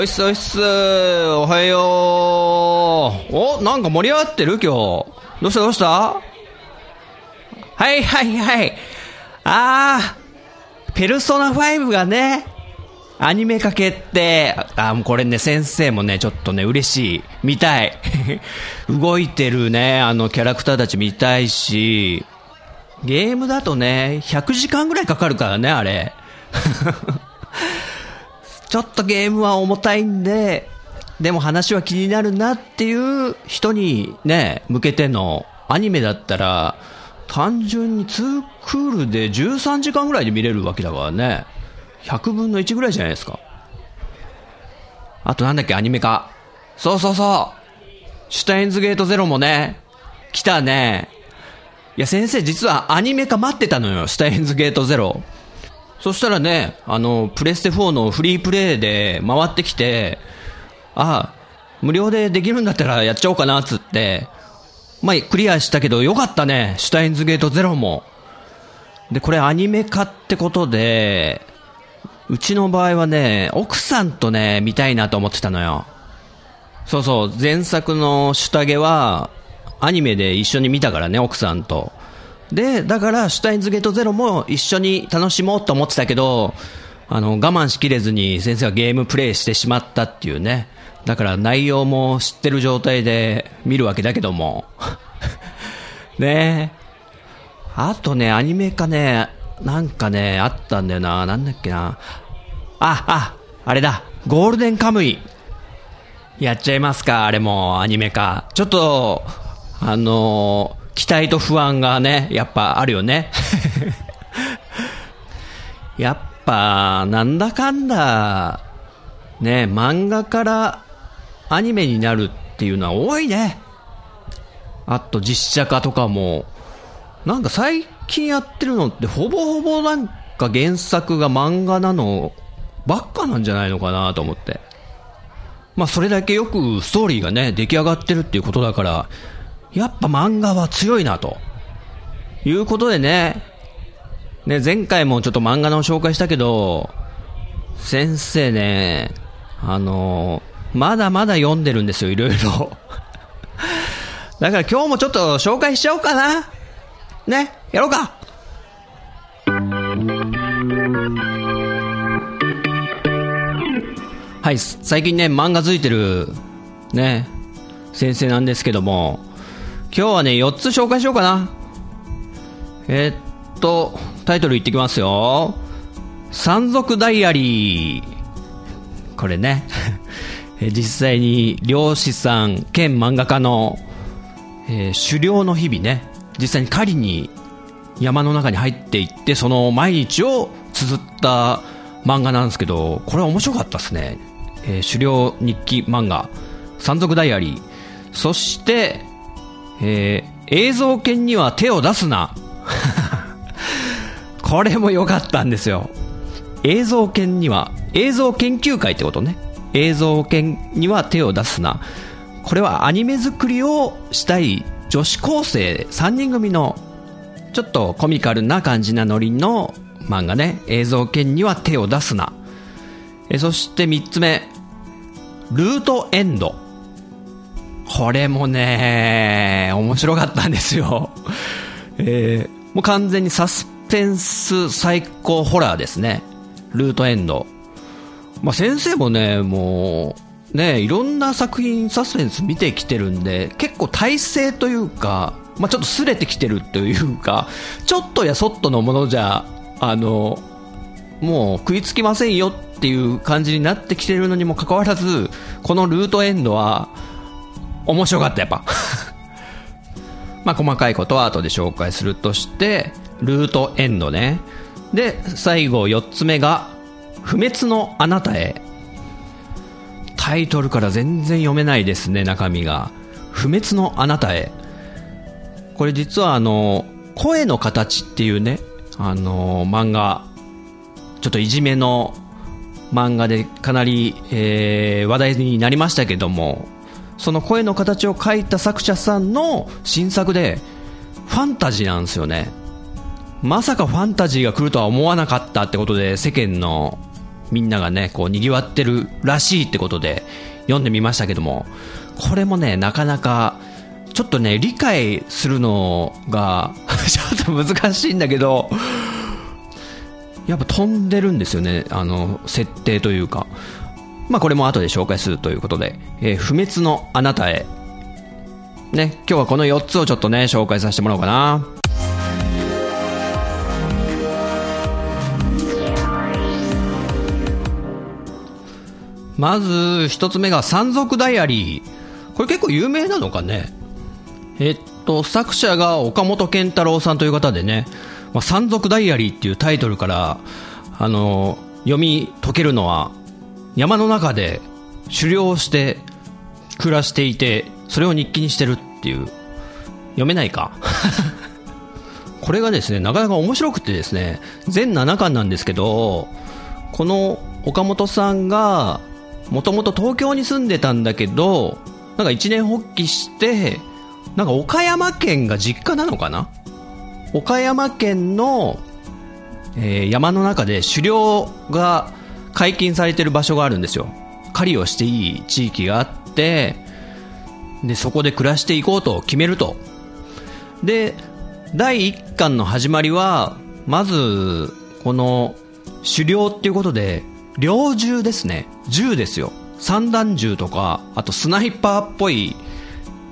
おいっすおいっす。おはよう。おなんか盛り上がってる？今日。どうした？どうした？はいはいはい。あーペルソナ5がねアニメ化決定。あもうこれね先生もねちょっとね嬉しい。見たい。動いてるねあのキャラクターたち見たいし。ゲームだとね100時間ぐらいかかるからねあれ。ちょっとゲームは重たいんで、でも話は気になるなっていう人にね、向けてのアニメだったら、単純に2クールで13時間ぐらいで見れるわけだからね。100分の1ぐらいじゃないですか。あとなんだっけ、アニメ化。そうそうそう。シュタインズゲートゼロもね、来たね。いや、先生実はアニメ化待ってたのよ、シュタインズゲートゼロ。そしたらね、あの、プレステ4のフリープレイで回ってきて、あ、無料でできるんだったらやっちゃおうかな、つって。まあ、クリアしたけどよかったね、シュタインズゲートゼロも。で、これアニメ化ってことで、うちの場合はね、奥さんとね、見たいなと思ってたのよ。そうそう、前作のシュタゲは、アニメで一緒に見たからね、奥さんと。で、だから、シュタインズゲートゼロも一緒に楽しもうと思ってたけど、あの、我慢しきれずに先生はゲームプレイしてしまったっていうね。だから内容も知ってる状態で見るわけだけども。ねあとね、アニメ化ね、なんかね、あったんだよな。なんだっけな。あ、あ、あれだ。ゴールデンカムイ。やっちゃいますか、あれも、アニメ化。ちょっと、あのー期待と不安がね、やっぱあるよね。やっぱ、なんだかんだ、ね、漫画からアニメになるっていうのは多いね。あと実写化とかも、なんか最近やってるのってほぼほぼなんか原作が漫画なのばっかなんじゃないのかなと思って。まあそれだけよくストーリーがね、出来上がってるっていうことだから、やっぱ漫画は強いなと。いうことでね、ね、前回もちょっと漫画の紹介したけど、先生ね、あのまだまだ読んでるんですよ、いろいろ。だから今日もちょっと紹介しちゃおうかな。ね、やろうか。はい、最近ね、漫画付いてる、ね、先生なんですけども、今日はね、4つ紹介しようかな。えー、っと、タイトル言ってきますよ。山賊ダイアリー。これね、実際に漁師さん兼漫画家の、えー狩猟の日々ね、実際に狩りに山の中に入っていって、その毎日を綴った漫画なんですけど、これは面白かったですね。えー狩猟日記漫画、山賊ダイアリー。そして、えー映像犬には手を出すな。これも良かったんですよ。映像犬には、映像研究会ってことね。映像犬には手を出すな。これはアニメ作りをしたい女子高生3人組のちょっとコミカルな感じなノリの漫画ね。映像犬には手を出すな。えそして3つ目。ルートエンド。これもね、面白かったんですよ。えーもう完全にサスペンス最高ホラーですね。ルートエンド。まあ、先生もね、もう、ね、いろんな作品サスペンス見てきてるんで、結構体制というか、まあ、ちょっと擦れてきてるというか、ちょっとやそっとのものじゃ、あの、もう食いつきませんよっていう感じになってきてるのにもかかわらず、このルートエンドは、面白かった、やっぱ。まあ、細かいことは後で紹介するとして、ルートエンドね。で、最後4つ目が、不滅のあなたへ。タイトルから全然読めないですね、中身が。不滅のあなたへ。これ実はあの、声の形っていうね、あの漫画、ちょっといじめの漫画でかなり、えー、話題になりましたけども、その声の形を描いた作者さんの新作で、ファンタジーなんですよね。まさかファンタジーが来るとは思わなかったってことで、世間のみんながね、こう賑わってるらしいってことで読んでみましたけども、これもね、なかなか、ちょっとね、理解するのが ちょっと難しいんだけど、やっぱ飛んでるんですよね、あの、設定というか。まあこれも後で紹介するということで、えー、不滅のあなたへ。ね、今日はこの4つをちょっとね、紹介させてもらおうかな。まず、一つ目が山賊ダイアリー。これ結構有名なのかねえっと、作者が岡本健太郎さんという方でね、まあ、山賊ダイアリーっていうタイトルから、あの、読み解けるのは山の中で狩猟して暮らしていて、それを日記にしてるっていう、読めないか？これがですね、なかなか面白くてですね、全7巻なんですけど、この岡本さんが、もともと東京に住んでたんだけど、なんか一年発起して、なんか岡山県が実家なのかな？岡山県の、えー、山の中で狩猟が解禁されてる場所があるんですよ。狩りをしていい地域があって、で、そこで暮らしていこうと決めると。で、第1巻の始まりは、まず、この、狩猟っていうことで、猟銃ですね。銃ですよ。散弾銃とか、あとスナイパーっぽい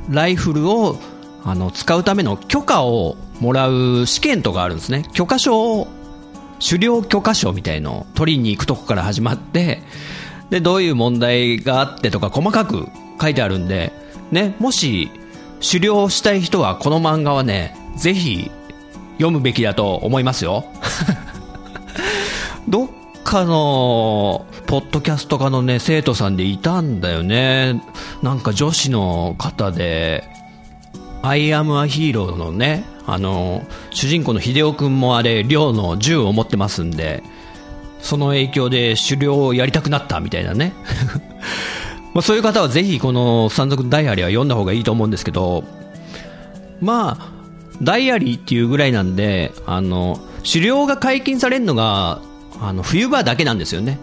ライフルを、あの、使うための許可をもらう試験とかあるんですね。許可証を狩猟許可証みたいのを取りに行くとこから始まって、で、どういう問題があってとか細かく書いてあるんで、ね、もし狩猟したい人はこの漫画はね、ぜひ読むべきだと思いますよ。どっかの、ポッドキャスト家のね、生徒さんでいたんだよね。なんか女子の方で、アイアムアヒーローのね、あの、主人公の秀夫君もあれ、寮の銃を持ってますんで、その影響で狩猟をやりたくなったみたいなね。まあそういう方はぜひこの山賊ダイアリーは読んだ方がいいと思うんですけど、まあ、ダイアリーっていうぐらいなんで、あの、狩猟が解禁されるのが、あの、冬場だけなんですよね。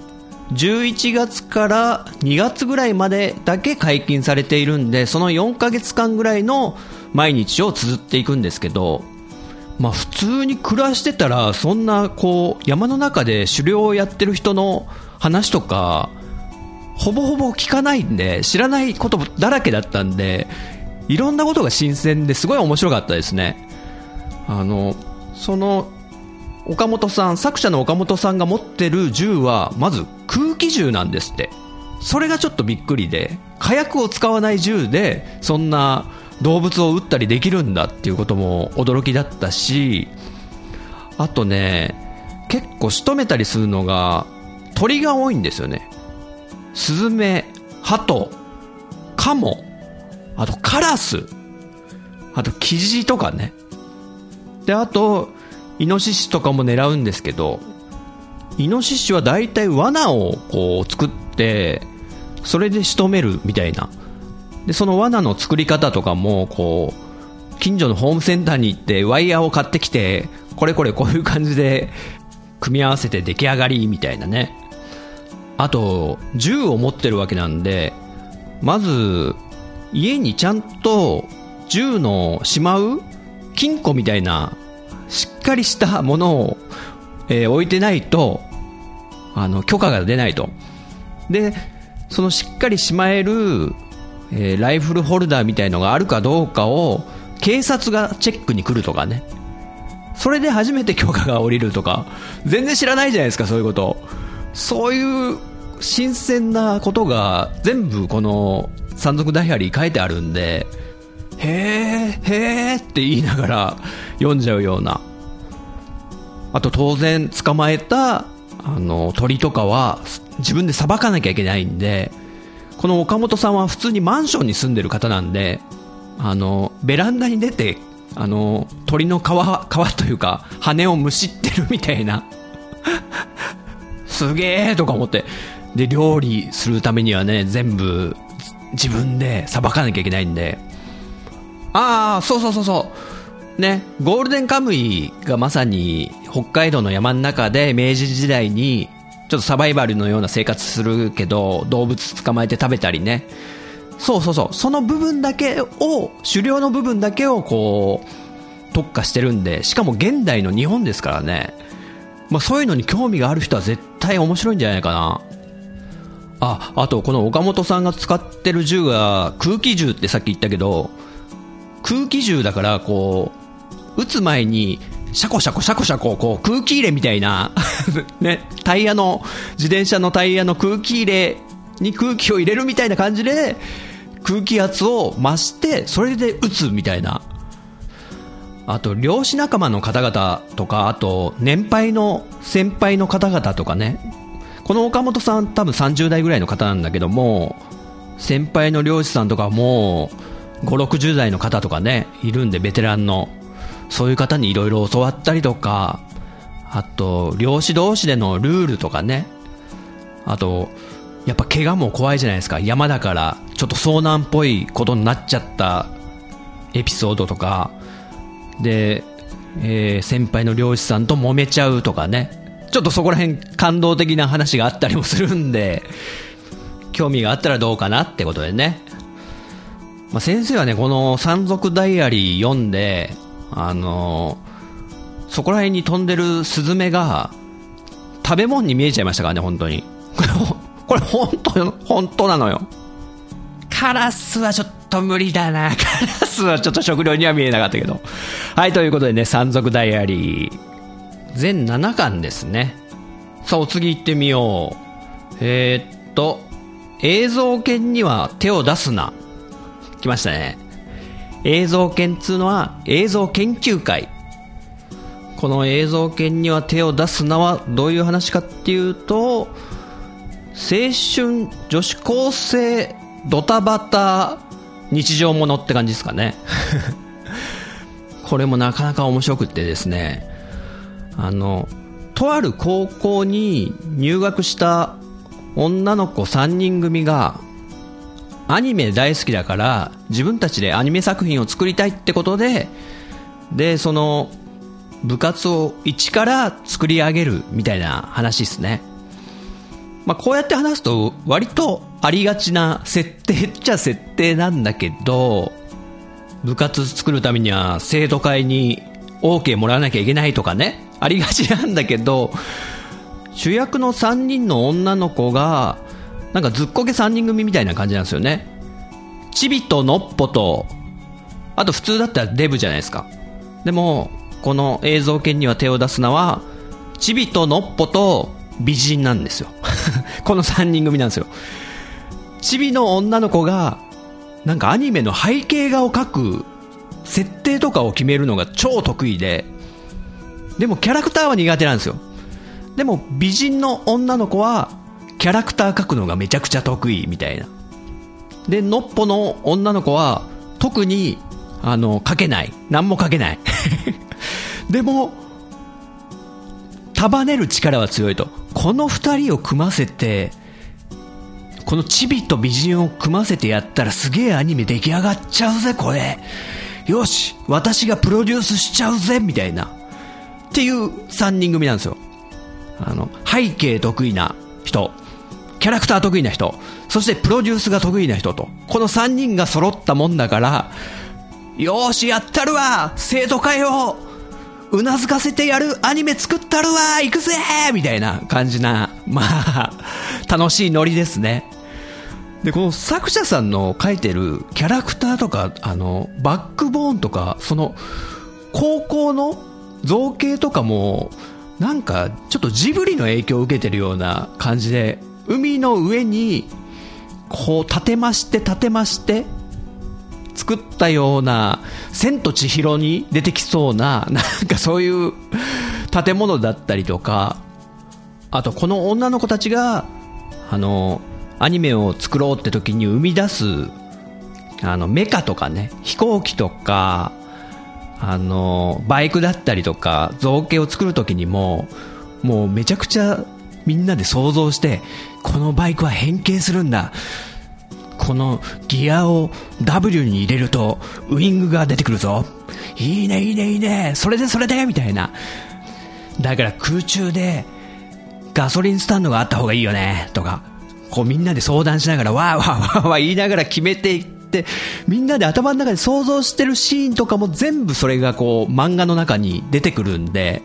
11月から2月ぐらいまでだけ解禁されているんで、その4ヶ月間ぐらいの毎日を綴っていくんですけど、まあ普通に暮らしてたら、そんなこう、山の中で狩猟をやってる人の話とか、ほぼほぼ聞かないんで、知らないことだらけだったんで、いろんなことが新鮮ですごい面白かったですね。あの、その、岡本さん、作者の岡本さんが持ってる銃は、まず空気銃なんですって。それがちょっとびっくりで、火薬を使わない銃で、そんな動物を撃ったりできるんだっていうことも驚きだったし、あとね、結構仕留めたりするのが鳥が多いんですよね。スズメ、ハト、カモ、あとカラス、あとキジとかね。で、あと、イノシシとかも狙うんですけど、イノシシは大体罠をこう作って、それで仕留めるみたいな。で、その罠の作り方とかも、こう、近所のホームセンターに行ってワイヤーを買ってきて、これこれこういう感じで組み合わせて出来上がりみたいなね。あと、銃を持ってるわけなんで、まず、家にちゃんと銃のしまう金庫みたいな、しっかりしたものを、えー、置いてないと、あの、許可が出ないと。で、そのしっかりしまえるえー、ライフルホルダーみたいのがあるかどうかを警察がチェックに来るとかねそれで初めて許可が下りるとか、全然知らないじゃないですか、そういうこと。そういう新鮮なことが全部この山賊ダイアリー書いてあるんで、へー、へーって言いながら 読んじゃうような。あと当然捕まえたあの鳥とかは自分でさばかなきゃいけないんで、この岡本さんは普通にマンションに住んでる方なんで、あの、ベランダに出て、あの、鳥の皮、皮というか、羽をむしってるみたいな。すげえとか思って。で、料理するためにはね、全部自分でさばかなきゃいけないんで。ああ、そうそうそうそう。ね、ゴールデンカムイがまさに北海道の山の中で明治時代にちょっとサバイバルのような生活するけど動物捕まえて食べたりね。そうそうそう。その部分だけを、狩猟の部分だけをこう、特化してるんで、しかも現代の日本ですからね。まあそういうのに興味がある人は絶対面白いんじゃないかな。あ、あとこの岡本さんが使ってる銃が空気銃ってさっき言ったけど、空気銃だからこう、撃つ前にシャコシャコシャコシャコこう空気入れみたいな ね、タイヤの、自転車のタイヤの空気入れに空気を入れるみたいな感じで、空気圧を増して、それで撃つみたいな。あと、漁師仲間の方々とか、あと、年配の先輩の方々とかね、この岡本さん多分30代ぐらいの方なんだけども、先輩の漁師さんとかもう、5、60代の方とかね、いるんで、ベテランの。そういう方にいろいろ教わったりとか、あと、漁師同士でのルールとかね、あと、やっぱ怪我も怖いじゃないですか。山だから、ちょっと遭難っぽいことになっちゃったエピソードとか、で、えー、先輩の漁師さんと揉めちゃうとかね。ちょっとそこら辺感動的な話があったりもするんで、興味があったらどうかなってことでね。まあ、先生はね、この山賊ダイアリー読んで、あの、そこら辺に飛んでるスズメが、食べ物に見えちゃいましたからね、本当に。これ本当、本当なのよ。カラスはちょっと無理だな。カラスはちょっと食料には見えなかったけど。はい、ということでね、山賊ダイアリー。全7巻ですね。さあ、お次行ってみよう。えー、っと、映像犬には手を出すな。来ましたね。映像犬っつうのは映像研究会。この映像犬には手を出すなはどういう話かっていうと、青春女子高生ドタバタ日常ものって感じですかね これもなかなか面白くってですねあのとある高校に入学した女の子3人組がアニメ大好きだから自分たちでアニメ作品を作りたいってことででその部活を一から作り上げるみたいな話ですね。まあ、こうやって話すと割とありがちな設定っちゃ設定なんだけど部活作るためには生徒会に OK もらわなきゃいけないとかね。ありがちなんだけど主役の3人の女の子がなんかずっこけ3人組みたいな感じなんですよね。チビとノッポとあと普通だったらデブじゃないですか。でもこの映像犬には手を出すのはチビとノッポと美人なんですよ。この3人組なんですよ。チビの女の子がなんかアニメの背景画を描く設定とかを決めるのが超得意ででもキャラクターは苦手なんですよ。でも美人の女の子はキャラクター描くのがめちゃくちゃ得意みたいな。でのっぽの女の子は特にあの描けない。何も描けない。でも束ねる力は強いと。この2人を組ませてこのチビと美人を組ませてやったらすげえアニメ出来上がっちゃうぜこれ。よし私がプロデュースしちゃうぜみたいな。っていう3人組なんですよ。あの背景得意な人。キャラクター得意な人そしてプロデュースが得意な人とこの3人が揃ったもんだからよしやったるわ生徒会をうなずかせてやるアニメ作ったるわ行くぜみたいな感じな、まあ、楽しいノリですね。で、この作者さんの書いてるキャラクターとか、あの、バックボーンとか、その、高校の造形とかも、なんかちょっとジブリの影響を受けてるような感じで、海の上に、こう立てまして立てまして、作ったような、千と千尋に出てきそうな、なんかそういう建物だったりとか、あとこの女の子たちが、あの、アニメを作ろうって時に生み出す、あの、メカとかね、飛行機とか、あの、バイクだったりとか、造形を作る時にも、もうめちゃくちゃみんなで想像して、このバイクは変形するんだ。このギアを W に入れるとウイングが出てくるぞ。いいね、いいね、いいね。それでそれでみたいな。だから空中でガソリンスタンドがあった方がいいよね。とか、こうみんなで相談しながらわーわーわーわー言いながら決めていって、みんなで頭の中で想像してるシーンとかも全部それがこう漫画の中に出てくるんで、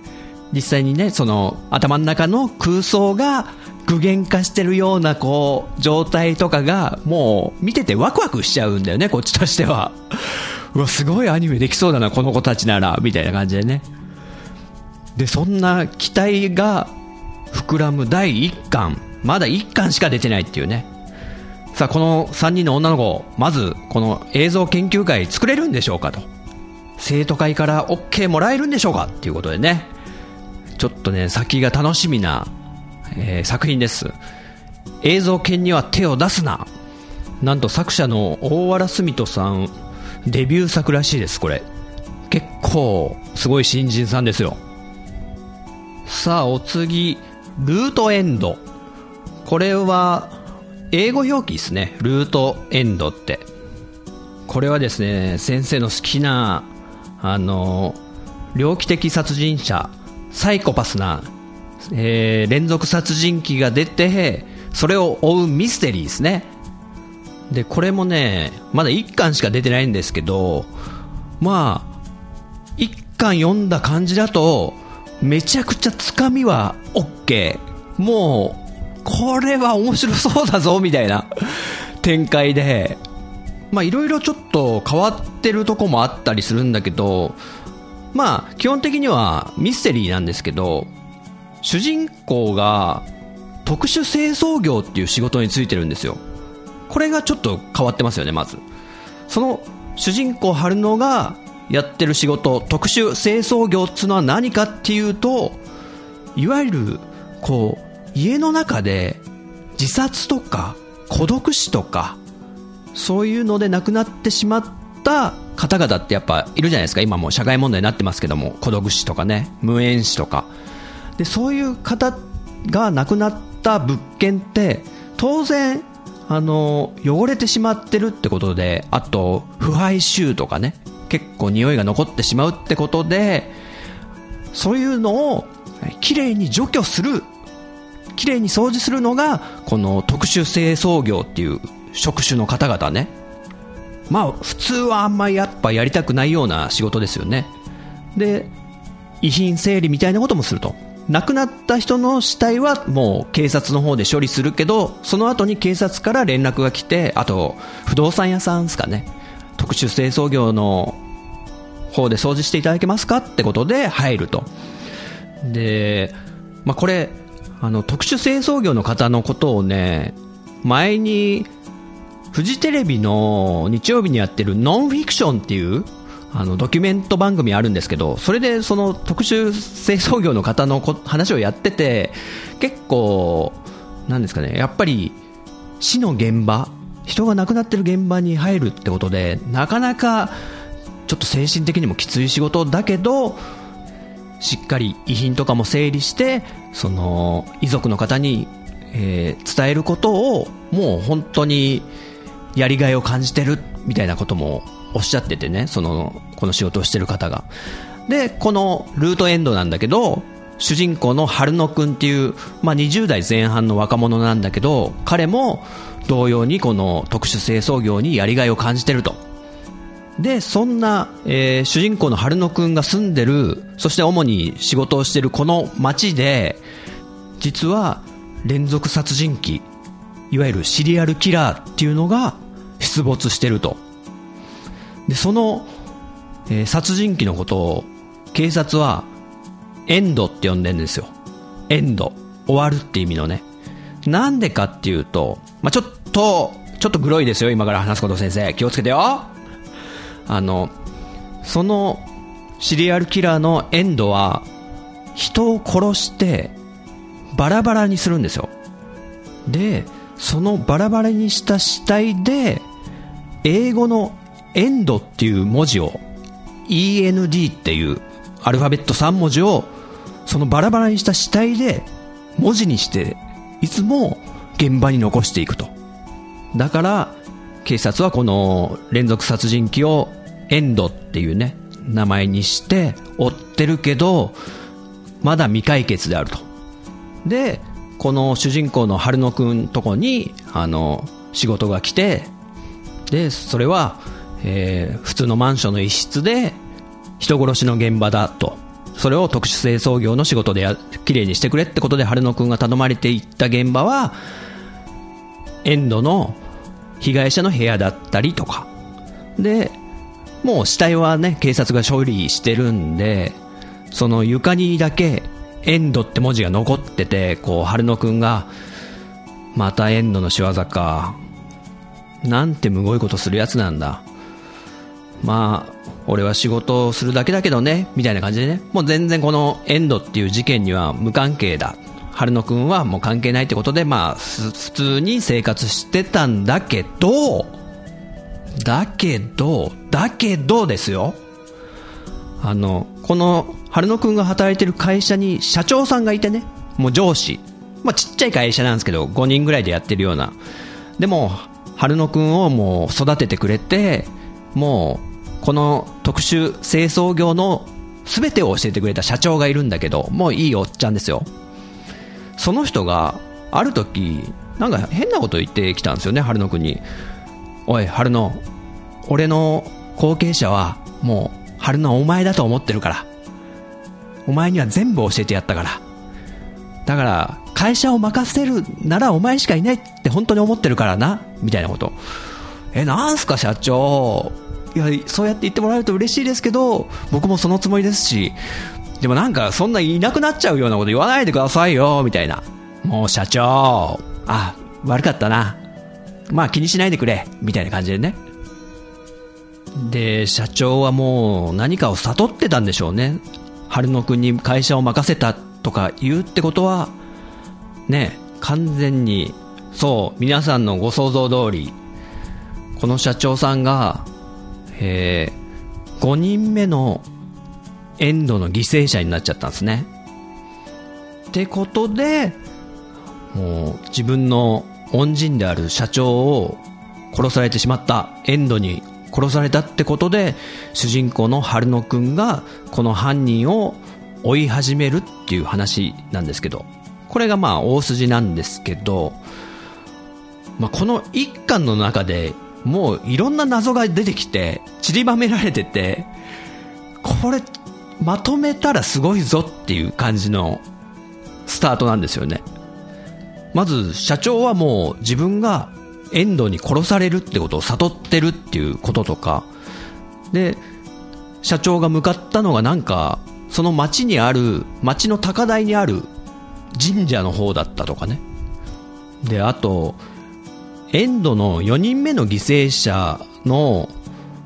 実際にね、その頭の中の空想が具現化してるようなこう状態とかがもう見ててワクワクしちゃうんだよね、こっちとしては。うわ、すごいアニメできそうだな、この子たちなら、みたいな感じでね。で、そんな期待が膨らむ第1巻。まだ1巻しか出てないっていうね。さあ、この3人の女の子、まず、この映像研究会作れるんでしょうかと。生徒会から OK もらえるんでしょうかっていうことでね。ちょっとね、先が楽しみな、えー、作品です。映像犬には手を出すな。なんと作者の大原澄人さん、デビュー作らしいです、これ。結構、すごい新人さんですよ。さあ、お次、ルートエンド。これは、英語表記ですね。ルートエンドって。これはですね、先生の好きな、あの、猟奇的殺人者サイコパスな、えー、連続殺人鬼が出て、それを追うミステリーですね。で、これもね、まだ1巻しか出てないんですけど、まあ、1巻読んだ感じだと、めちゃくちゃつかみは OK。もう、これは面白そうだぞ、みたいな 展開で、まあいろいろちょっと変わってるとこもあったりするんだけど、まあ、基本的にはミステリーなんですけど、主人公が特殊清掃業っていう仕事についてるんですよ。これがちょっと変わってますよね、まず。その主人公春野がやってる仕事、特殊清掃業っていうのは何かっていうと、いわゆる、こう、家の中で自殺とか孤独死とか、そういうので亡くなってしまった方々ってやっぱいるじゃないですか。今も社会問題になってますけども。孤独死とかね。無縁死とか。でそういう方が亡くなった物件って当然あの汚れてしまってるってことであと腐敗臭とかね。結構匂いが残ってしまうってことでそういうのをきれいに除去する。きれいに掃除するのがこの特殊清掃業っていう職種の方々ね。まあ普通はあんまりやっぱやりたくないような仕事ですよね。で遺品整理みたいなこともすると。亡くなった人の死体はもう警察の方で処理するけどその後に警察から連絡が来てあと不動産屋さんですかね。特殊清掃業の方で掃除していただけますかってことで入ると。で、まあ、これあの特殊清掃業の方のことをね前にフジテレビの日曜日にやってるノンフィクションっていうあのドキュメント番組あるんですけどそれでその特殊清掃業の方の話をやってて結構なんですかねやっぱり死の現場人が亡くなってる現場に入るってことでなかなかちょっと精神的にもきつい仕事だけどしっかり遺品とかも整理してその遺族の方に、えー、伝えることをもう本当にやりがいを感じてるみたいなこともおっしゃっててね、その、この仕事をしてる方が。で、このルートエンドなんだけど、主人公の春野くんっていう、まあ、20代前半の若者なんだけど、彼も同様にこの特殊清掃業にやりがいを感じてると。で、そんな、えー、主人公の春野くんが住んでる、そして主に仕事をしてるこの街で、実は連続殺人鬼、いわゆるシリアルキラーっていうのが出没してると。で、その、えー、殺人鬼のことを警察はエンドって呼んでんですよ。エンド。終わるって意味のね。なんでかっていうと、まあ、ちょっと、ちょっとグロいですよ、今から話すこと先生。気をつけてよあの、そのシリアルキラーのエンドは、人を殺してバラバラにするんですよ。で、そのバラバラにした死体で、英語のエンドっていう文字を、END っていうアルファベット3文字を、そのバラバラにした死体で文字にして、いつも現場に残していくと。だから、警察はこの連続殺人鬼をエンドっていうね、名前にして追ってるけど、まだ未解決であると。で、この主人公の春野くんとこに、あの、仕事が来て、で、それは、えー、普通のマンションの一室で、人殺しの現場だと。それを特殊清掃業の仕事でや、綺麗にしてくれってことで春野くんが頼まれていった現場は、エンドの被害者の部屋だったりとか。で、もう死体はね、警察が処理してるんで、その床にだけエンドって文字が残ってて、こう、春野くんが、またエンドの仕業か。なんてむごいことするやつなんだ。まあ、俺は仕事をするだけだけどね、みたいな感じでね。もう全然このエンドっていう事件には無関係だ。春野くんはもう関係ないってことで、まあ、普通に生活してたんだけど、だけど、だけどですよ。あの、この春野くんが働いてる会社に社長さんがいてね、もう上司。まあちっちゃい会社なんですけど、5人ぐらいでやってるような。でも、春野くんをもう育ててくれて、もう、この特殊清掃業の全てを教えてくれた社長がいるんだけど、もういいおっちゃんですよ。その人が、ある時、なんか変なこと言ってきたんですよね、春野くんに。おい、春野、俺の後継者は、もう、春野お前だと思ってるから。お前には全部教えてやったから。だから、会社を任せるならお前しかいないって本当に思ってるからな、みたいなこと。え、なんすか社長。いや、そうやって言ってもらえると嬉しいですけど、僕もそのつもりですし、でもなんかそんないなくなっちゃうようなこと言わないでくださいよ、みたいな。もう社長、あ、悪かったな。まあ気にしないでくれ、みたいな感じでね。で、社長はもう何かを悟ってたんでしょうね。春野くんに会社を任せたとか言うってことは、ね、完全に、そう、皆さんのご想像通り、この社長さんが、えー、5人目のエンドの犠牲者になっちゃったんですね。ってことで、もう自分の恩人である社長を殺されてしまったエンドに殺されたってことで主人公の春野くんがこの犯人を追い始めるっていう話なんですけどこれがまあ大筋なんですけど、まあ、この一巻の中でもういろんな謎が出てきて散りばめられててこれまとめたらすごいぞっていう感じのスタートなんですよね。まず社長はもう自分が遠藤に殺されるってことを悟ってるっていうこととか、で、社長が向かったのがなんか、その町にある、町の高台にある神社の方だったとかね。で、あと、エンドの4人目の犠牲者の、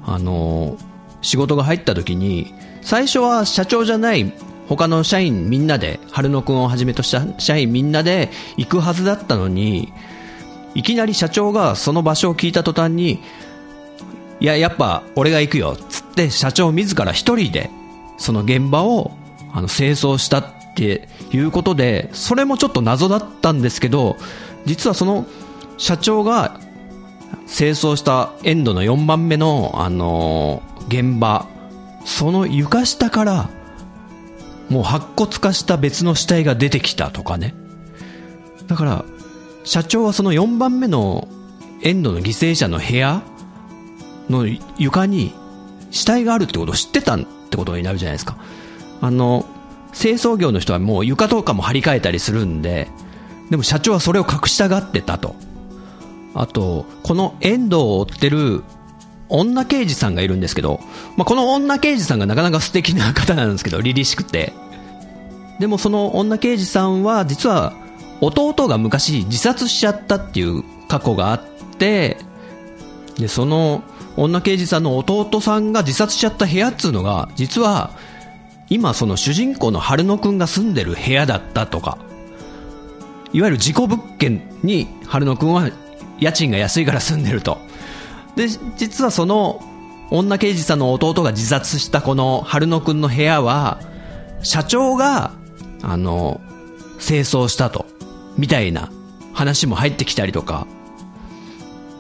あの、仕事が入った時に、最初は社長じゃない他の社員みんなで、春野くんをはじめとした社員みんなで行くはずだったのに、いきなり社長がその場所を聞いた途端に、いや、やっぱ俺が行くよ、つって社長自ら一人で、その現場を、あの、清掃したっていうことで、それもちょっと謎だったんですけど、実はその社長が清掃したエンドの4番目の、あの、現場、その床下から、もう白骨化した別の死体が出てきたとかね。だから、社長はその4番目のエンドの犠牲者の部屋の床に死体があるってことを知ってたってことになるじゃないですか。あの、清掃業の人はもう床とかも張り替えたりするんで、でも社長はそれを隠したがってたと。あと、この遠藤を追ってる女刑事さんがいるんですけど、まあ、この女刑事さんがなかなか素敵な方なんですけど、凛々しくて。でもその女刑事さんは実は弟が昔自殺しちゃったっていう過去があってでその女刑事さんの弟さんが自殺しちゃった部屋っつうのが実は今その主人公の春野くんが住んでる部屋だったとかいわゆる事故物件に春野くんは家賃が安いから住んでると。で実はその女刑事さんの弟が自殺したこの春野くんの部屋は社長があの清掃したと。みたいな話も入ってきたりとか。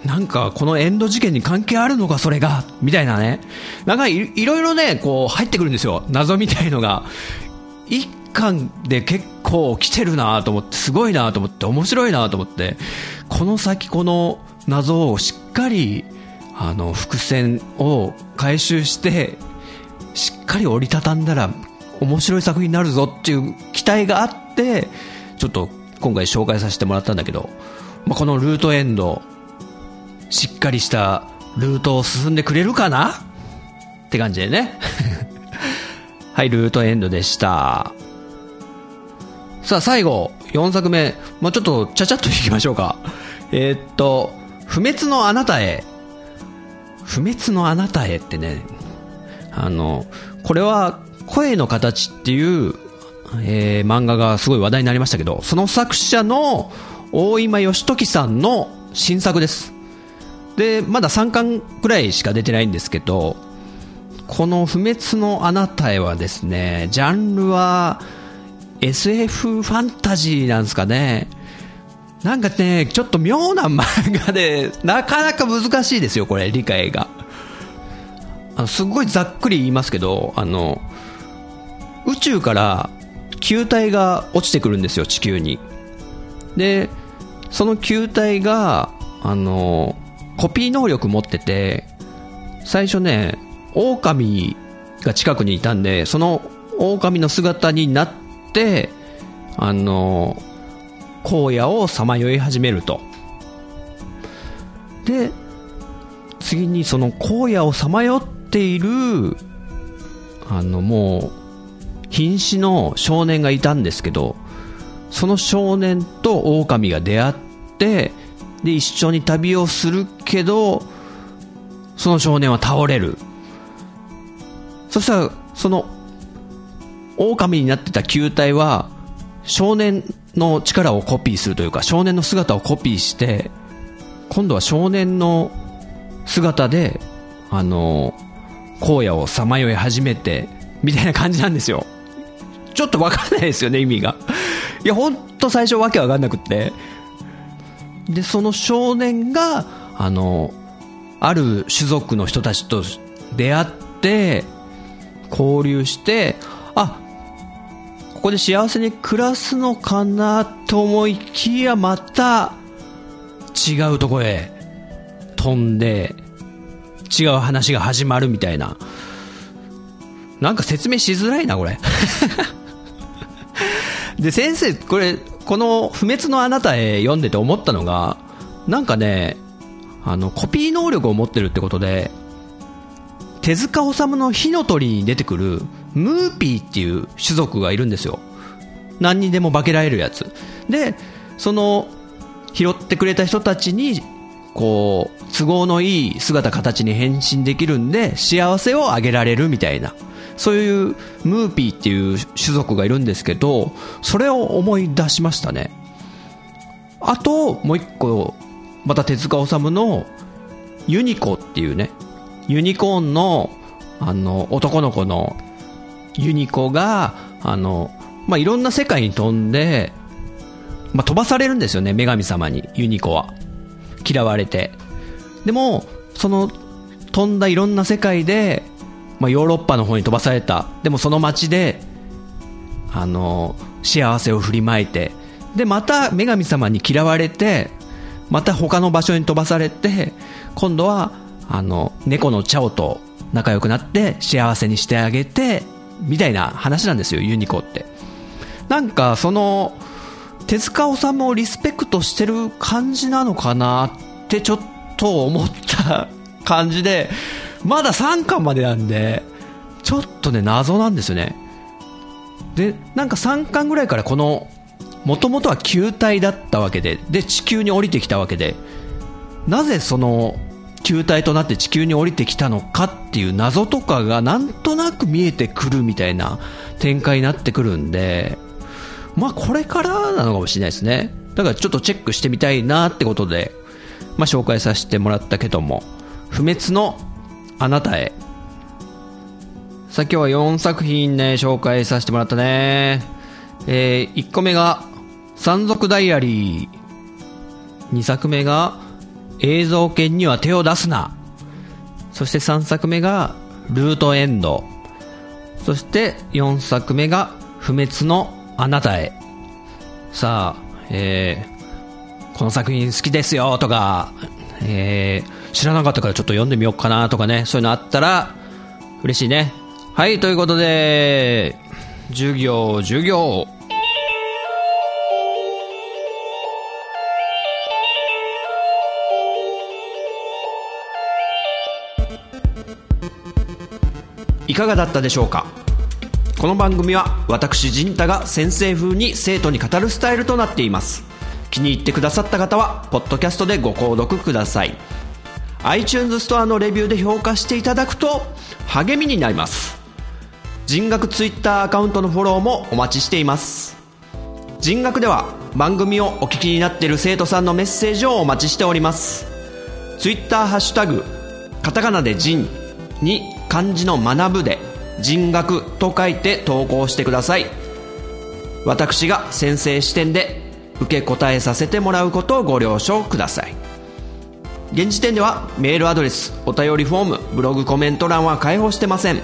なんかこのエンド事件に関係あるのかそれが。みたいなね。なんかいいろいろねこう入ってくるんですよ。謎みたいのが。一巻で結構来てるなと思ってすごいなと思って面白いなと思って。この先この謎をしっかりあの伏線を回収してしっかり折りたたんだら面白い作品になるぞっていう期待があってちょっと今回紹介させてもらったんだけど、まあ、このルートエンドしっかりしたルートを進んでくれるかな？って感じでね。はいルートエンドでした。さあ最後4作目、まあ、ちょっとちゃちゃっといきましょうか。えー、っと不滅のあなたへ。不滅のあなたへってね。あのこれは声の形っていう、えー、漫画がすごい話題になりましたけどその作者の大今義時さんの新作です。でまだ3巻くらいしか出てないんですけどこの「不滅のあなたへ」はですねジャンルは SF ファンタジーなんですかね。なんかねちょっと妙な漫画でなかなか難しいですよこれ理解が。あのすごいざっくり言いますけどあの宇宙から球体が落ちてくるんですよ地球に。でその球体があのコピー能力持ってて最初ね狼が近くにいたんでその狼の姿になってあの荒野をさまよい始めると。で次にその荒野をさまよっているあのもう瀕死の少年がいたんですけどその少年と狼が出会ってで一緒に旅をするけどその少年は倒れる。そしたらその狼になってた球体は少年の力をコピーするというか少年の姿をコピーして今度は少年の姿であの荒野をさまよい始めてみたいな感じなんですよ。ちょっと分かんないですよね意味が。いや本当最初わけわかんなくって。でその少年があのある種族の人たちと出会って交流してあここで幸せに暮らすのかなと思いきやまた違うとこへ飛んで違う話が始まるみたいな。なんか説明しづらいなこれ。で先生これこの「不滅のあなたへ」読んでて思ったのがなんかねあのコピー能力を持ってるってことで手塚治虫の火の鳥に出てくるムーピーっていう種族がいるんですよ。何にでも化けられるやつ。でその拾ってくれた人たちにこう都合のいい姿形に変身できるんで幸せをあげられるみたいな。そういうムーピーっていう種族がいるんですけどそれを思い出しましたね。あともう一個また手塚治虫のユニコっていうねユニコーンのあの男の子のユニコがあの、まあ、いろんな世界に飛んで、まあ、飛ばされるんですよね女神様にユニコは。嫌われて。でもその飛んだいろんな世界で、まあ、ヨーロッパの方に飛ばされた。でもその街であの幸せを振りまいて。でまた女神様に嫌われてまた他の場所に飛ばされて今度はあの猫のチャオと仲良くなって幸せにしてあげてみたいな話なんですよユニコって。なんかその手塚治虫をリスペクトしてる感じなのかなってちょっと思った感じでまだ3巻までなんでちょっとね謎なんですよね。でなんか3巻ぐらいからこのもともとは球体だったわけでで地球に降りてきたわけでなぜその球体となって地球に降りてきたのかっていう謎とかがなんとなく見えてくるみたいな展開になってくるんでまあこれからなのかもしれないですね。だからちょっとチェックしてみたいなってことで、まあ、紹介させてもらったけども不滅のあなたへさあ今日は4作品ね、紹介させてもらったね。えー、1個目が、山賊ダイアリー。2作目が、映像権には手を出すな。そして3作目が、ルートエンド。そして4作目が、不滅のあなたへ。さあ、えー、この作品好きですよとか、えー、知らなかったからちょっと読んでみようかなとかね、そういうのあったら、嬉しいね。はい、ということで、授業、授業。いかがだったでしょうか？この番組は私陣太が先生風に生徒に語るスタイルとなっています気に入ってくださった方はポッドキャストでご購読ください iTunes ストアのレビューで評価していただくと励みになります。人学ツイッターアカウントのフォローもお待ちしています。人学では番組をお聞きになっている生徒さんのメッセージをお待ちしております。ツイッターハッシュタグカタカナで人に漢字の学ぶで人学と書いて投稿してください。私が先生視点で受け答えさせてもらうことをご了承ください。現時点ではメールアドレスお便りフォームブログコメント欄は開放してません。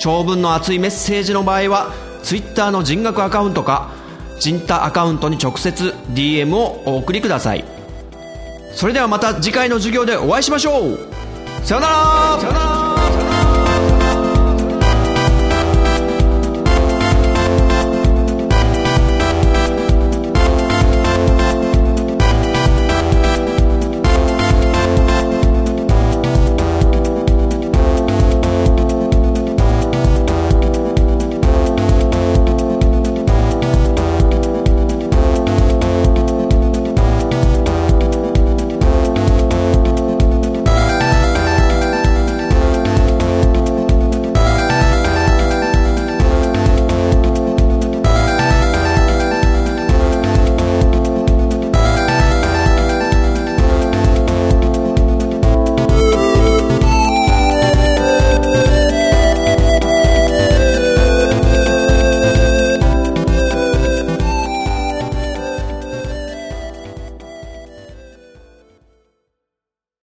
長文の熱いメッセージの場合は Twitter の人格アカウントか人太アカウントに直接 DM をお送りください。それではまた次回の授業でお会いしましょう。さよなら。